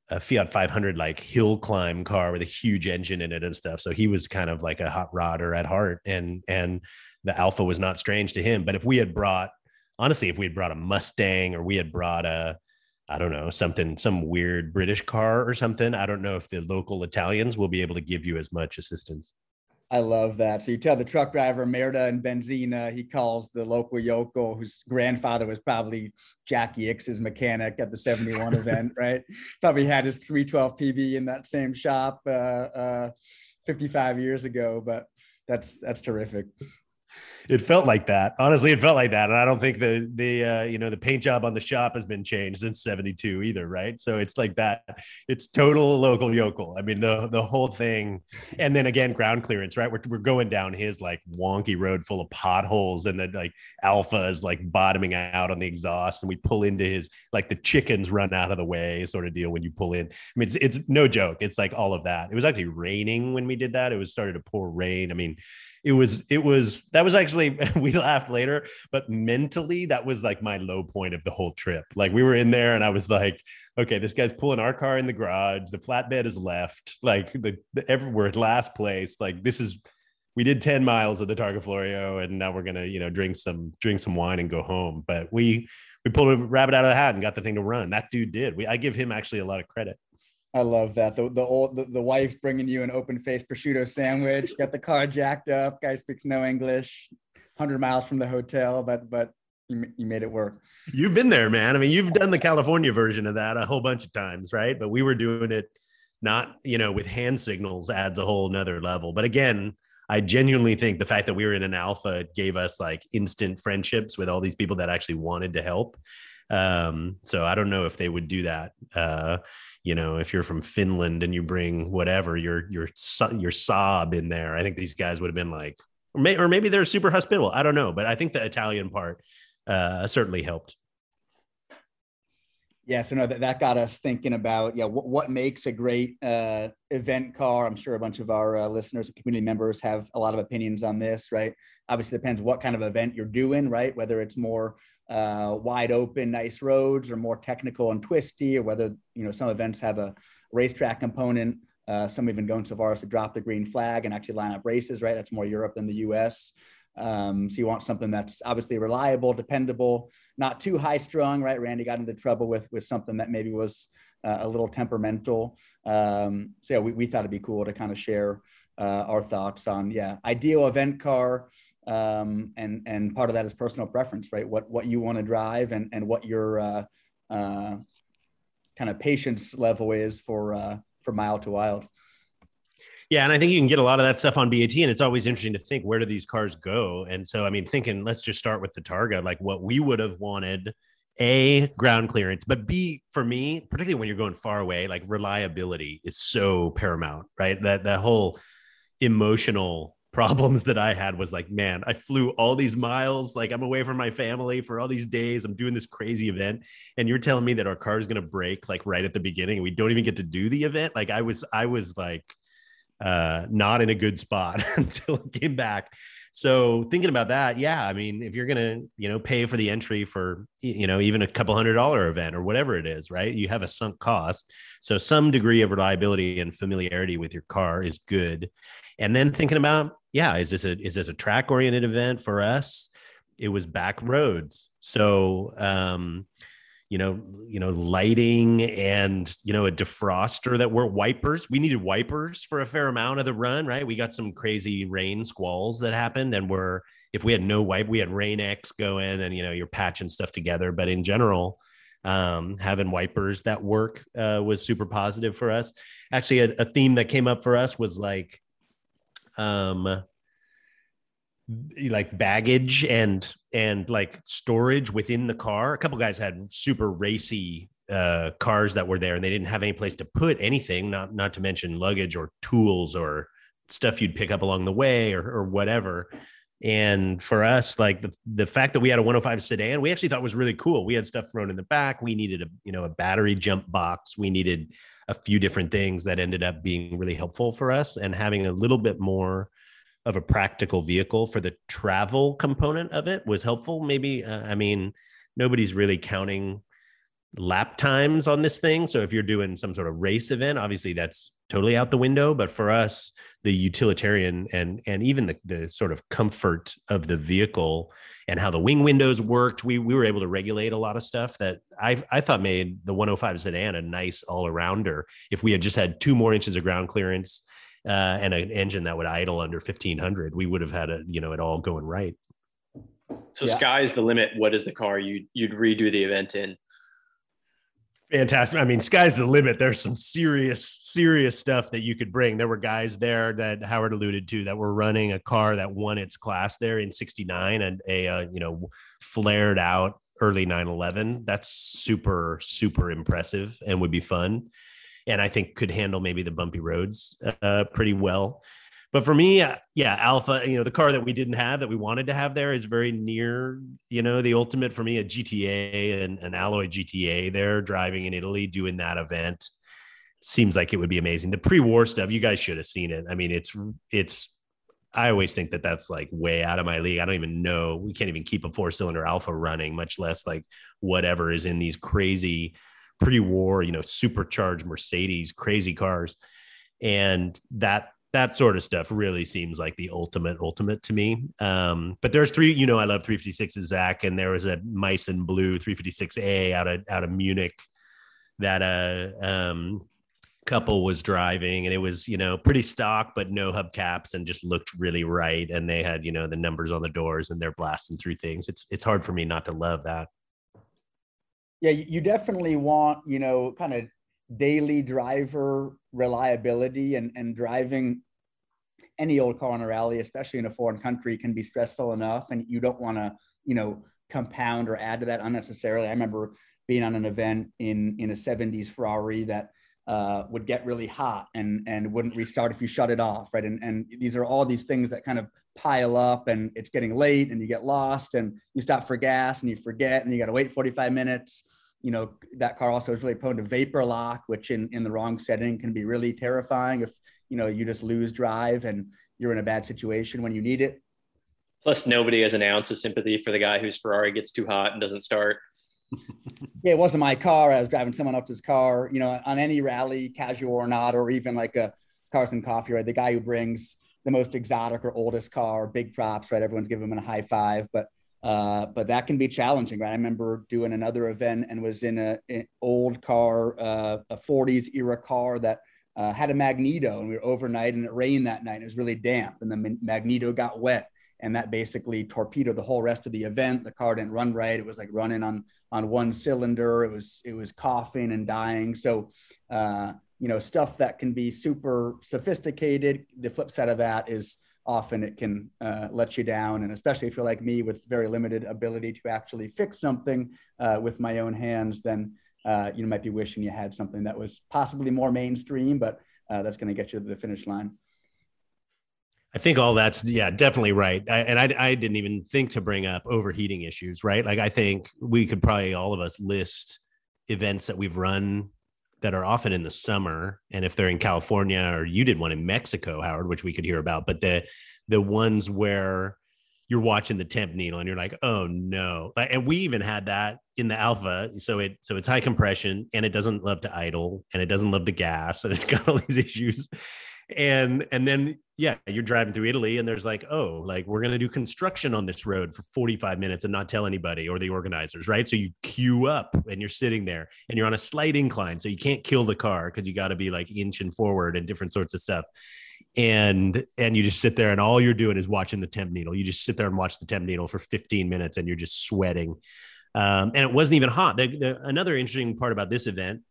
a Fiat 500 like hill climb car with a huge engine in it and stuff. So he was kind of like a hot rodder at heart, and and the Alfa was not strange to him. But if we had brought, honestly, if we had brought a Mustang or we had brought a, I don't know, something, some weird British car or something, I don't know if the local Italians will be able to give you as much assistance. I love that. So you tell the truck driver Merda and Benzina, he calls the local yokel whose grandfather was probably Jackie Ickx's mechanic at the 71 event, right? Probably had his 312 PB in that same shop uh, uh, 55 years ago, but that's that's terrific. It felt like that. Honestly, it felt like that, and I don't think the the uh, you know the paint job on the shop has been changed since '72 either, right? So it's like that. It's total local yokel. I mean, the the whole thing, and then again, ground clearance, right? We're we're going down his like wonky road full of potholes, and then like Alfa is like bottoming out on the exhaust, and we pull into his like the chickens run out of the way sort of deal when you pull in. I mean, it's it's no joke. It's like all of that. It was actually raining when we did that. It was started to pour rain. I mean it was it was that was actually we laughed later but mentally that was like my low point of the whole trip. Like we were in there and i was like okay this guy's pulling our car in the garage. The flatbed is left. Like the, the at last place. Like this is we did 10 miles of the targa florio and now we're gonna you know drink some drink some wine and go home. But we we pulled a rabbit out of the hat and got the thing to run. That dude did. We i give him actually a lot of credit I love that. The the old the, the wife's bringing you an open faced prosciutto sandwich. Got the car jacked up. Guy speaks no English. Hundred miles from the hotel, but but you, you made it work. You've been there, man. I mean, you've done the California version of that a whole bunch of times, right? But we were doing it not, you know, with hand signals adds a whole nother level. But again, I genuinely think the fact that we were in an Alfa gave us like instant friendships with all these people that actually wanted to help. Um, so I don't know if they would do that. Uh, you know if you're from finland and you bring whatever your your your Saab in there i think these guys would have been like or, may, or maybe they're super hospitable. I don't know but i think the italian part uh, certainly helped. Yeah so no that, that got us thinking about yeah what, what makes a great uh, event car. I'm sure a bunch of our uh, listeners and community members have a lot of opinions on this right? Obviously depends what kind of event you're doing right? Whether it's more uh, wide open, nice roads, or more technical and twisty, or whether you know some events have a racetrack component. Uh, some even going so far as to drop the green flag and actually line up races. Right, that's more Europe than the U.S. Um, so you want something that's obviously reliable, dependable, not too high strung. Right, Randy got into trouble with with something that maybe was uh, a little temperamental. Um, so yeah, we, we thought it'd be cool to kind of share uh, our thoughts on yeah ideal event car um, and and part of that is personal preference, right? What what you want to drive and and what your uh, uh, kind of patience level is for uh, for mile to wild. Yeah, and I think you can get a lot of that stuff on BAT, and it's always interesting to think where do these cars go. And so, I mean, thinking let's just start with the Targa, like what we would have wanted. A ground clearance, but B for me, particularly when you're going far away, like reliability is so paramount, right? That that whole emotional problems that I had was like, man, I flew all these miles, like I'm away from my family for all these days. I'm doing this crazy event. And you're telling me that our car is going to break like right at the beginning and we don't even get to do the event. Like I was, I was like, uh, not in a good spot until it came back. So thinking about that, yeah, I mean, if you're gonna, you know, pay for the entry for, you know, even a couple hundred dollar event or whatever it is, right? You have a sunk cost. So some degree of reliability and familiarity with your car is good. And then thinking about, yeah, is this a is this a track oriented event for us? It was back roads. So um, you know, you know, lighting and you know a defroster that were wipers. We needed wipers for a fair amount of the run, right? We got some crazy rain squalls that happened, and we're if we had no wipe, we had Rain X going, and you know, you're patching stuff together. But in general, um, having wipers that work uh, was super positive for us. Actually, a, a theme that came up for us was like um like baggage and and like storage within the car. A couple guys had super racy uh, cars that were there, and they didn't have any place to put anything. Not not to mention luggage or tools or stuff you'd pick up along the way or, or whatever. And for us, like the, the fact that we had a 105 sedan, we actually thought was really cool. We had stuff thrown in the back. We needed a you know a battery jump box. We needed a few different things that ended up being really helpful for us and having a little bit more of a practical vehicle for the travel component of it was helpful. Maybe uh, i mean nobody's really counting lap times on this thing. So if you're doing some sort of race event obviously that's totally out the window. But for us the utilitarian and and even the, the sort of comfort of the vehicle and how the wing windows worked we we were able to regulate a lot of stuff that i i thought made the 105 sedan a nice all-arounder if we had just had two more inches of ground clearance uh, and an engine that would idle under 1500 we would have had a you know it all going right so yeah. sky's the limit what is the car you you'd redo the event in Fantastic. I mean, sky's the limit. There's some serious, serious stuff that you could bring. There were guys there that Howard alluded to that were running a car that won its class there in 69 and a, uh, you know, flared out early 911. That's super, super impressive and would be fun. And I think could handle maybe the bumpy roads uh, pretty well. But for me, uh, yeah, Alfa, you know, the car that we didn't have that we wanted to have there is very near, you know, the ultimate for me, a GTA and an alloy GTA there driving in Italy, doing that event. Seems like it would be amazing. The pre-war stuff, you guys should have seen it. I mean, it's it's I always think that that's like way out of my league. I don't even know. We can't even keep a four cylinder Alfa running, much less like whatever is in these crazy pre war, you know, supercharged Mercedes, crazy cars. And that, that sort of stuff really seems like the ultimate, ultimate to me. Um, but there's three, you know, I love 356 Zach, and there was a Meissen Blue 356A out of, out of Munich that, uh, um, couple was driving and it was you know pretty stock but no hubcaps and just looked really right and they had you know the numbers on the doors and they're blasting through things it's it's hard for me not to love that yeah you definitely want you know kind of daily driver reliability and and driving any old car on a rally especially in a foreign country can be stressful enough and you don't want to you know compound or add to that unnecessarily i remember being on an event in in a 70s ferrari that uh, would get really hot and and wouldn't restart if you shut it off, right? And and these are all these things that kind of pile up, and it's getting late, and you get lost, and you stop for gas, and you forget, and you got to wait 45 minutes. You know that car also is really prone to vapor lock, which in in the wrong setting can be really terrifying. If you know you just lose drive and you're in a bad situation when you need it. Plus, nobody has an ounce of sympathy for the guy whose Ferrari gets too hot and doesn't start yeah, it wasn't my car. I was driving someone else's car. You know, on any rally, casual or not, or even like a Cars and Coffee, right? The guy who brings the most exotic or oldest car, big props, right? Everyone's giving them a high five, but uh, but that can be challenging, right? I remember doing another event and was in a an old car, uh, a 40s era car that uh, had a magneto, and we were overnight, and it rained that night. And it was really damp, and the magneto got wet and that basically torpedoed the whole rest of the event. The car didn't run right. It was like running on on one cylinder. It was it was coughing and dying. So uh, you know stuff that can be super sophisticated. The flip side of that is often it can uh, let you down, and especially if you're like me with very limited ability to actually fix something uh, with my own hands, then uh, you might be wishing you had something that was possibly more mainstream, but uh, that's going to get you to the finish line. I think all that's yeah, definitely right. I, and I, I didn't even think to bring up overheating issues, right? Like I think we could probably all of us list events that we've run that are often in the summer, and if they're in California or you did one in Mexico, Howard, which we could hear about, but the the ones where you're watching the temp needle and you're like, oh no. And we even had that in the Alfa. So it so it's high compression and it doesn't love to idle and it doesn't love the gas and it's got all these issues and and then yeah you're driving through italy and there's like oh like we're going to do construction on this road for 45 minutes and not tell anybody or the organizers right? So you queue up and you're sitting there and you're on a slight incline. So you can't kill the car because you got to be like inching forward and different sorts of stuff. And and you just sit there and all you're doing is watching the temp needle. You just sit there and watch the temp needle for 15 minutes and you're just sweating. Um, and it wasn't even hot. The, the, another interesting part about this event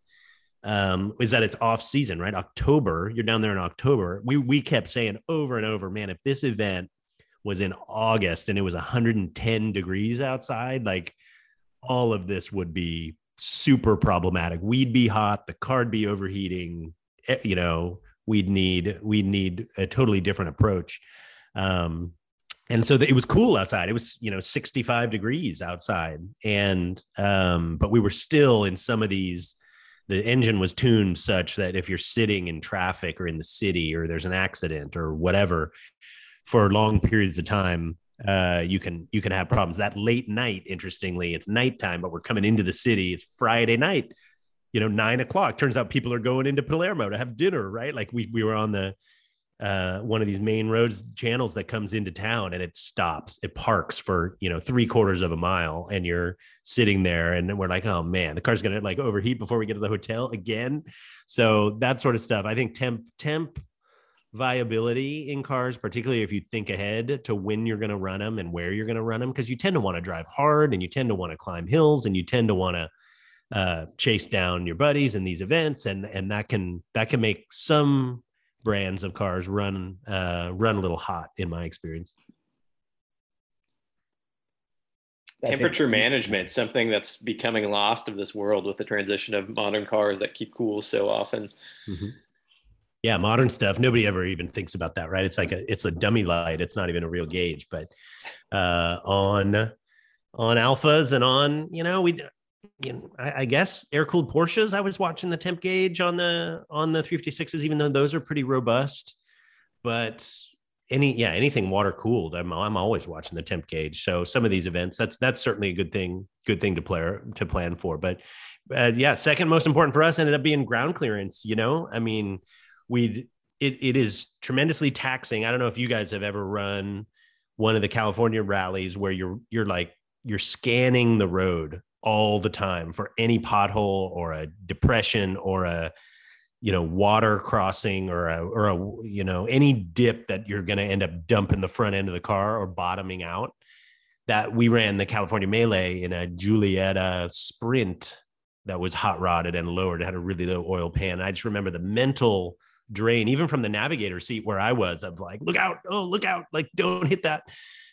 um, is that it's off season, right? October, you're down there in October. We we kept saying over and over, man, if this event was in August and it was 110 degrees outside, like all of this would be super problematic. We'd be hot, the card be overheating, you know, we'd need we'd need a totally different approach. Um, and so it was cool outside. It was, you know, 65 degrees outside. And um, but we were still in some of these the engine was tuned such that if you're sitting in traffic or in the city or there's an accident or whatever for long periods of time uh, you can you can have problems. That late night interestingly it's nighttime but we're coming into the city. It's friday night you know nine o'clock. Turns out people are going into palermo to have dinner right? Like we, we were on the uh, one of these main roads channels that comes into town and it stops it parks for you know three quarters of a mile and you're sitting there and we're like oh man the car's gonna like overheat before we get to the hotel again. So that sort of stuff. I think temp temp viability in cars particularly if you think ahead to when you're going to run them and where you're going to run them because you tend to want to drive hard and you tend to want to climb hills and you tend to want to uh, chase down your buddies in these events, and and that can that can make some brands of cars run uh, run a little hot in my experience. Temperature management, something that's becoming lost of this world with the transition of modern cars that keep cool so often. Mm-hmm. Yeah, modern stuff. Nobody ever even thinks about that, right? It's like a it's a dummy light. It's not even a real gauge. But uh, on on Alfas and on, you know, we I, I guess air cooled Porsches. I was watching the temp gauge on the on the 356s, even though those are pretty robust. But any yeah, anything water cooled, I'm I'm always watching the temp gauge. So some of these events, that's that's certainly a good thing, good thing to play to plan for. But uh, yeah, second most important for us ended up being ground clearance. You know, I mean, we it it is tremendously taxing. I don't know if you guys have ever run one of the California rallies where you're you're like you're scanning the road all the time for any pothole or a depression or a you know water crossing or a or a you know any dip that you're going to end up dumping the front end of the car or bottoming out that we ran the California Mille in a Giulietta Sprint that was hot rodded and lowered. It had a really low oil pan. I just remember the mental drain even from the navigator seat where I was of like look out oh look out like don't hit that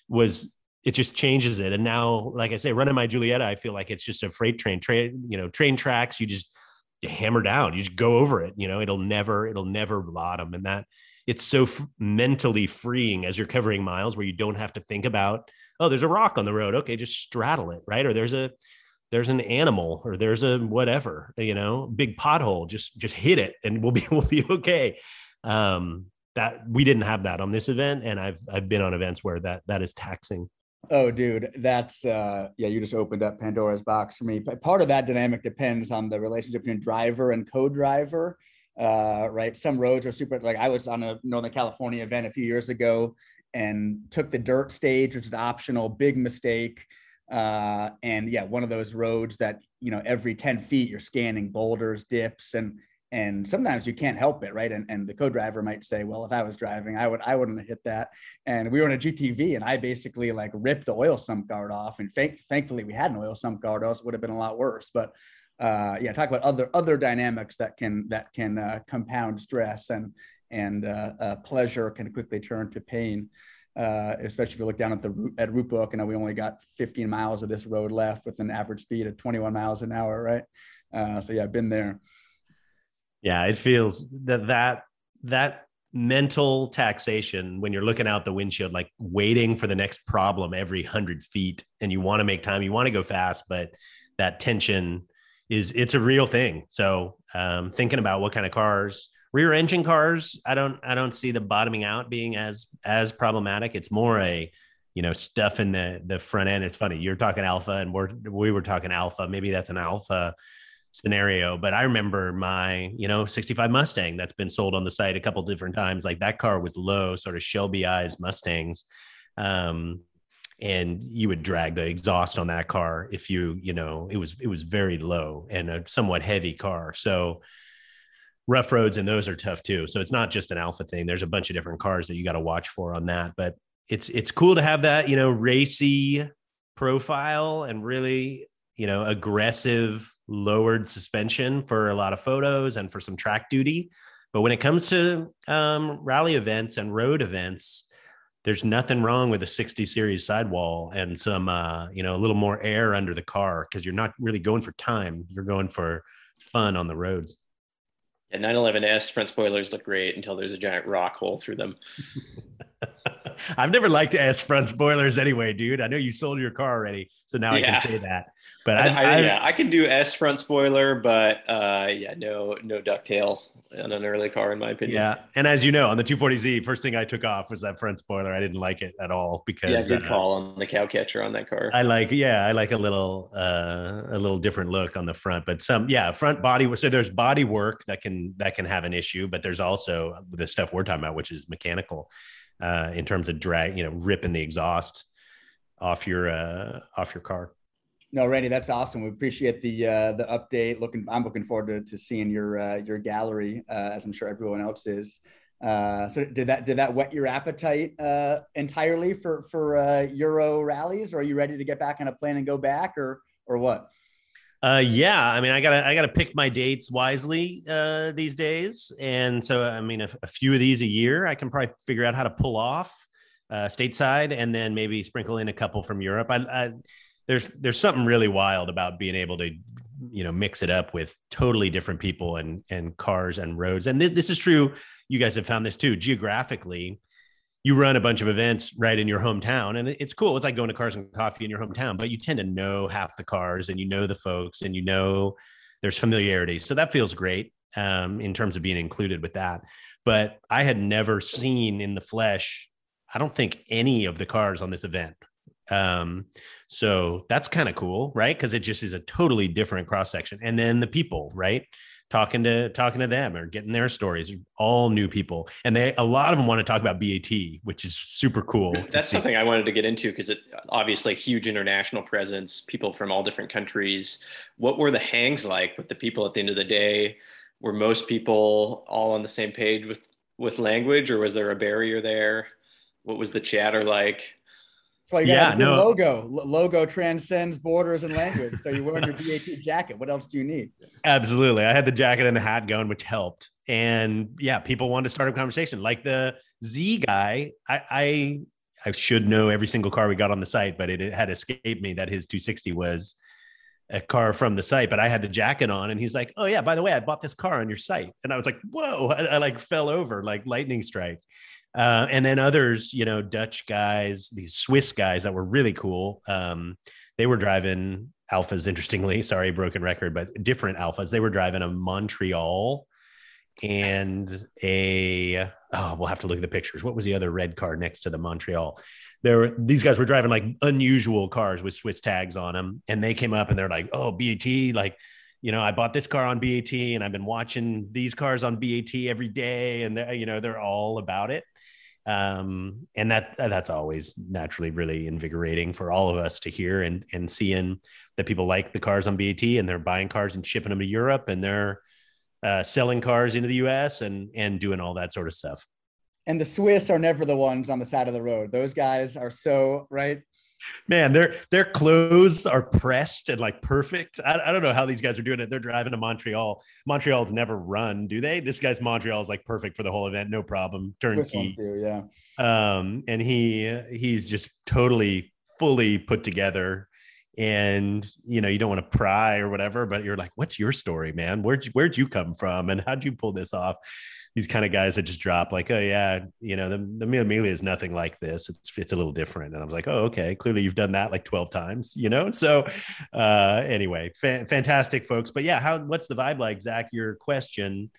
was it just changes it. And now, like I say, running my Giulietta, I feel like it's just a freight train, train, you know, train tracks. You just you hammer down, you just go over it. You know, it'll never, it'll never bottom. And that it's so f- mentally freeing as you're covering miles where you don't have to think about, oh, there's a rock on the road. Okay, just straddle it, right? Or there's a there's an animal or there's a whatever, you know, big pothole. Just just hit it and we'll be we'll be okay. Um, that we didn't have that on this event, and I've I've been on events where that that is taxing. Oh, dude, that's uh, yeah. You just opened up Pandora's box for me. But part of that dynamic depends on the relationship between driver and co-driver, uh, right? Some roads are super. Like I was on a Northern California event a few years ago and took the dirt stage, which is optional. Big mistake. Uh, and yeah, one of those roads that you know every ten feet you're scanning boulders, dips, and and sometimes you can't help it right? And, and the co-driver might say well if i was driving i would i wouldn't have hit that. And we were in a gtv and i basically like ripped the oil sump guard off and thank, thankfully we had an oil sump guard else it would have been a lot worse. But uh, yeah talk about other other dynamics that can that can uh, compound stress and and uh, uh pleasure can quickly turn to pain uh, especially if you look down at the at route book. And we only got 15 miles of this road left with an average speed of 21 miles an hour right? Uh, so yeah i've been there yeah, it feels that that that mental taxation when you're looking out the windshield, like waiting for the next problem every hundred feet, and you want to make time, you want to go fast, but that tension is it's a real thing. So um, thinking about what kind of cars, rear engine cars, I don't I don't see the bottoming out being as as problematic. It's more a you know stuff in the the front end. It's funny you're talking Alfa and we're we were talking Alfa. Maybe that's an Alfa scenario but i remember my you know 65 mustang that's been sold on the site a couple different times like that car was low sort of shelby eyes mustangs um, and you would drag the exhaust on that car if you you know it was it was very low and a somewhat heavy car. So rough roads and those are tough too. So it's not just an Alfa thing. There's a bunch of different cars that you got to watch for on that but it's it's cool to have that you know racy profile and really you know aggressive lowered suspension for a lot of photos and for some track duty. But when it comes to um, rally events and road events, there's nothing wrong with a 60 series sidewall and some, uh, you know, a little more air under the car because you're not really going for time. You're going for fun on the roads. Yeah, 911S front spoilers look great until there's a giant rock hole through them. I've never liked S front spoilers anyway, dude. I know you sold your car already, so now yeah. I can say that. But I, I, I, yeah, I can do S front spoiler, but uh, yeah, no, no ducktail on an early car, in my opinion. Yeah, and as you know, on the 240Z, first thing I took off was that front spoiler. I didn't like it at all because yeah, good uh, call on the cow catcher on that car. I like, yeah, I like a little, uh, a little different look on the front, but some, yeah, front body. So there's body work that can that can have an issue, but there's also the stuff we're talking about, which is mechanical uh, in terms of drag, you know, ripping the exhaust off your uh, off your car. No, Randy, that's awesome. We appreciate the uh, the update. Looking, I'm looking forward to, to seeing your uh, your gallery, uh, as I'm sure everyone else is. Uh, so, did that did that whet your appetite uh, entirely for for uh, Euro rallies, or are you ready to get back on a plane and go back, or or what? Uh, yeah, I mean, I gotta I gotta pick my dates wisely uh, these days, and so I mean, a, a, few of these a year, I can probably figure out how to pull off uh, stateside, and then maybe sprinkle in a couple from Europe. I, I there's there's something really wild about being able to you know mix it up with totally different people and and cars and roads, and th- this is true. You guys have found this too geographically you run a bunch of events right in your hometown and it's cool. It's like going to cars and coffee in your hometown but you tend to know half the cars and you know the folks and you know there's familiarity. So that feels great um, in terms of being included with that. But i had never seen in the flesh i don't think any of the cars on this event. Um, so that's kind of cool right? Because it just is a totally different cross section. And then the people right talking to talking to them or getting their stories all new people. And they a lot of them want to talk about bat which is super cool that's something i wanted to get into because it obviously huge international presence people from all different countries. What were the hangs like with the people at the end of the day? Were most people all on the same page with with language or was there a barrier there? What was the chatter like that's why you got yeah, no. logo. L- logo transcends borders and language. So you're wearing your BAT jacket. What else do you need? Absolutely. I had the jacket and the hat going, which helped. And yeah, people wanted to start a conversation. Like the Z guy, I, I I should know every single car we got on the site, but it, it had escaped me that his 260 was a car from the site, but I had the jacket on and he's like, Oh yeah, by the way, I bought this car on your site. And I was like, whoa, I, I like fell over like lightning strike. Uh, and then others, you know, Dutch guys, these Swiss guys that were really cool. Um, they were driving Alfas, interestingly. Sorry, broken record, but different Alfas. They were driving a Montreal and a oh, we'll have to look at the pictures. What was the other red car next to the Montreal? There were these guys were driving like unusual cars with Swiss tags on them, and they came up and they're like, "Oh, BAT, like." You know, I bought this car on BAT and I've been watching these cars on BAT every day, and they're, you know, they're all about it um, and that that's always naturally really invigorating for all of us to hear and and seeing that people like the cars on BAT and they're buying cars and shipping them to Europe and they're uh, selling cars into the U.S. and and doing all that sort of stuff. And the Swiss are never the ones on the side of the road. Those guys are so right man, their their clothes are pressed and like perfect. I, I, don't know how these guys are doing it. They're driving to Montreal. Montreal's never run, do they? This guy's Montreal is like perfect for the whole event, no problem, turnkey. Yeah. Um, and he he's just totally fully put together. And you know, you don't want to pry or whatever, but you're like, "What's your story, man? Where'd you, where'd you come from, and how'd you pull this off?" these kind of guys that just drop like, oh yeah, you know, the the Mille Miglia is nothing like this. It's it's a little different. And I was like, oh okay, clearly you've done that like twelve times, you know. So uh, anyway, fa- fantastic folks. But yeah, how what's the vibe like, Zach? Your question.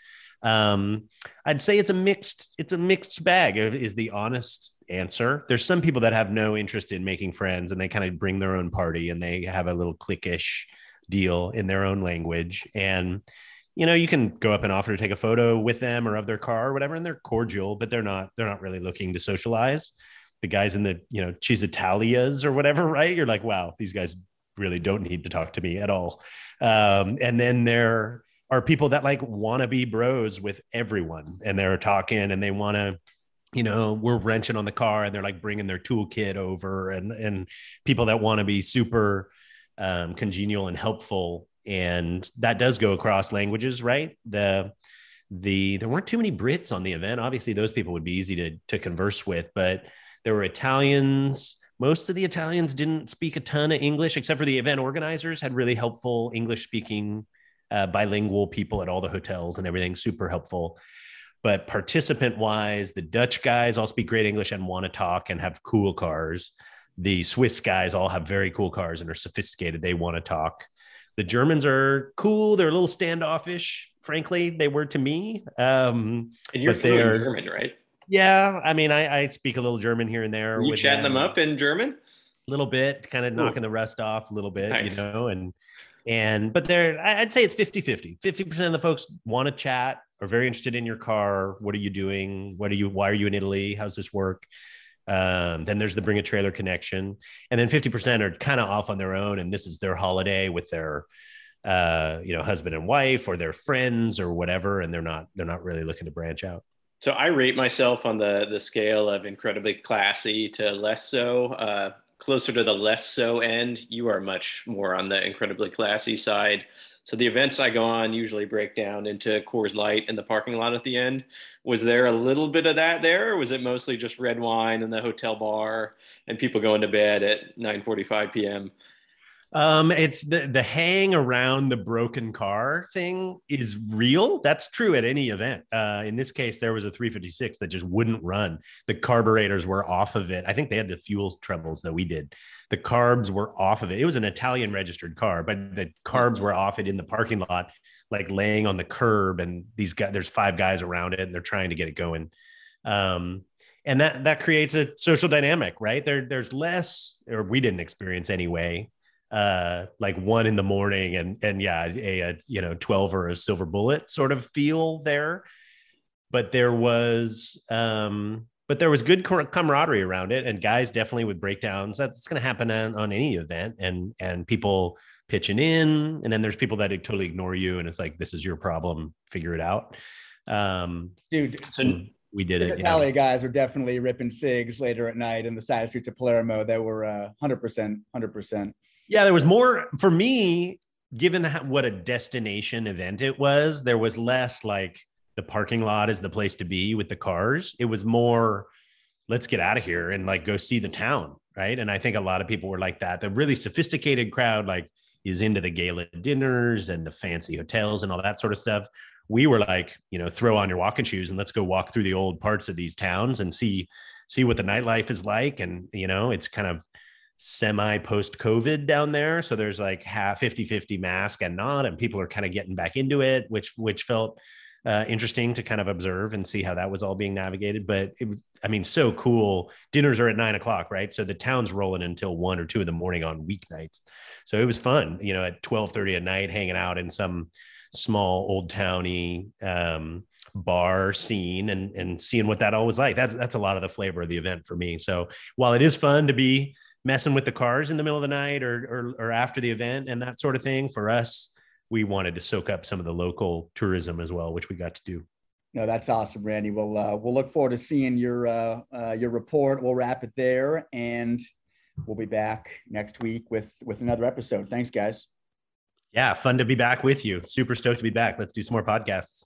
Um, I'd say it's a mixed it's a mixed bag. Is the honest answer. There's some people that have no interest in making friends and they kind of bring their own party and they have a little cliquish deal in their own language and you know, you can go up and offer to take a photo with them or of their car or whatever, and they're cordial, but they're not they're not really looking to socialize. The guys in the you know Cisitalias or whatever, right? You're like, wow, these guys really don't need to talk to me at all. Um, and then there are people that like want to be bros with everyone, and they're talking and they want to you know we're wrenching on the car and they're like bringing their toolkit over and and people that want to be super um, congenial and helpful and that does go across languages, right? The the there weren't too many Brits on the event. Obviously, those people would be easy to to converse with, but there were Italians. Most of the Italians didn't speak a ton of English, except for the event organizers had really helpful English speaking uh, bilingual people at all the hotels and everything. Super helpful. But participant wise, the Dutch guys all speak great English and want to talk and have cool cars. The Swiss guys all have very cool cars and are sophisticated. They want to talk. The Germans are cool. They're a little standoffish, frankly. They were to me. Um, and you're fluent German, right? Yeah, I mean, I, I, speak a little German here and there. Are you chatting them. them. up in German? Little bit, kind of knocking the rust off a little bit, nice. you know, and and but there i'd say it's 50 50 50% of the folks want to chat are very interested in your car. What are you doing? What are you why are you in italy? How's this work? Um, then there's the bring a trailer connection, and then 50% are kind of off on their own, and this is their holiday with their uh, you know husband and wife or their friends or whatever, and they're not they're not really looking to branch out. So I rate myself on the the scale of incredibly classy to less so. Uh, closer to the less so end. You are much more on the incredibly classy side. So the events I go on usually break down into Coors Light in the parking lot at the end. Was there a little bit of that there, or was it mostly just red wine in the hotel bar and people going to bed at 9:45 p.m.? Um, it's the the hang around the broken car thing is real. That's true at any event. Uh, in this case, there was a 356 that just wouldn't run. The carburetors were off of it. I think they had the fuel troubles that we did. The carbs were off of it. It was an Italian registered car, but the carbs were off it in the parking lot, like laying on the curb. And these guys, there's five guys around it, and they're trying to get it going. Um, and that that creates a social dynamic, right? There, there's less, or we didn't experience anyway uh like one in the morning and and yeah a, a you know 12 or a silver bullet sort of feel there but there was um but there was good camaraderie around it and guys definitely with breakdowns that's going to happen on, on any event and and people pitching in and then there's people that totally ignore you and it's like this is your problem figure it out um dude so we did it Italia yeah. guys were definitely ripping cigs later at night in the side streets of Palermo. They were uh, 100%, 100%. Yeah, there was more for me, given what a destination event it was, there was less like the parking lot is the place to be with the cars. It was more, let's get out of here and like go see the town. Right. And I think a lot of people were like that. The really sophisticated crowd, like, is into the gala dinners and the fancy hotels and all that sort of stuff. We were like, you know, throw on your walking shoes and let's go walk through the old parts of these towns and see see what the nightlife is like. And you know, it's kind of semi post COVID down there. So there's like half 50 50 mask and not, and people are kind of getting back into it, which, which felt uh, interesting to kind of observe and see how that was all being navigated. But it, I mean, so cool. Dinners are at nine o'clock, right? So the town's rolling until one or two in the morning on weeknights. So it was fun, you know, at 12 30 at night, hanging out in some small old towny, um, bar scene and and seeing what that all was like. That's that's a lot of the flavor of the event for me. So while it is fun to be messing with the cars in the middle of the night or, or, or after the event and that sort of thing. For us, we wanted to soak up some of the local tourism as well, which we got to do. No, that's awesome, Randy. We'll uh, we'll look forward to seeing your uh, uh, your report. We'll wrap it there, and we'll be back next week with with another episode. Thanks, guys. Yeah, fun to be back with you. Super stoked to be back. Let's do some more podcasts.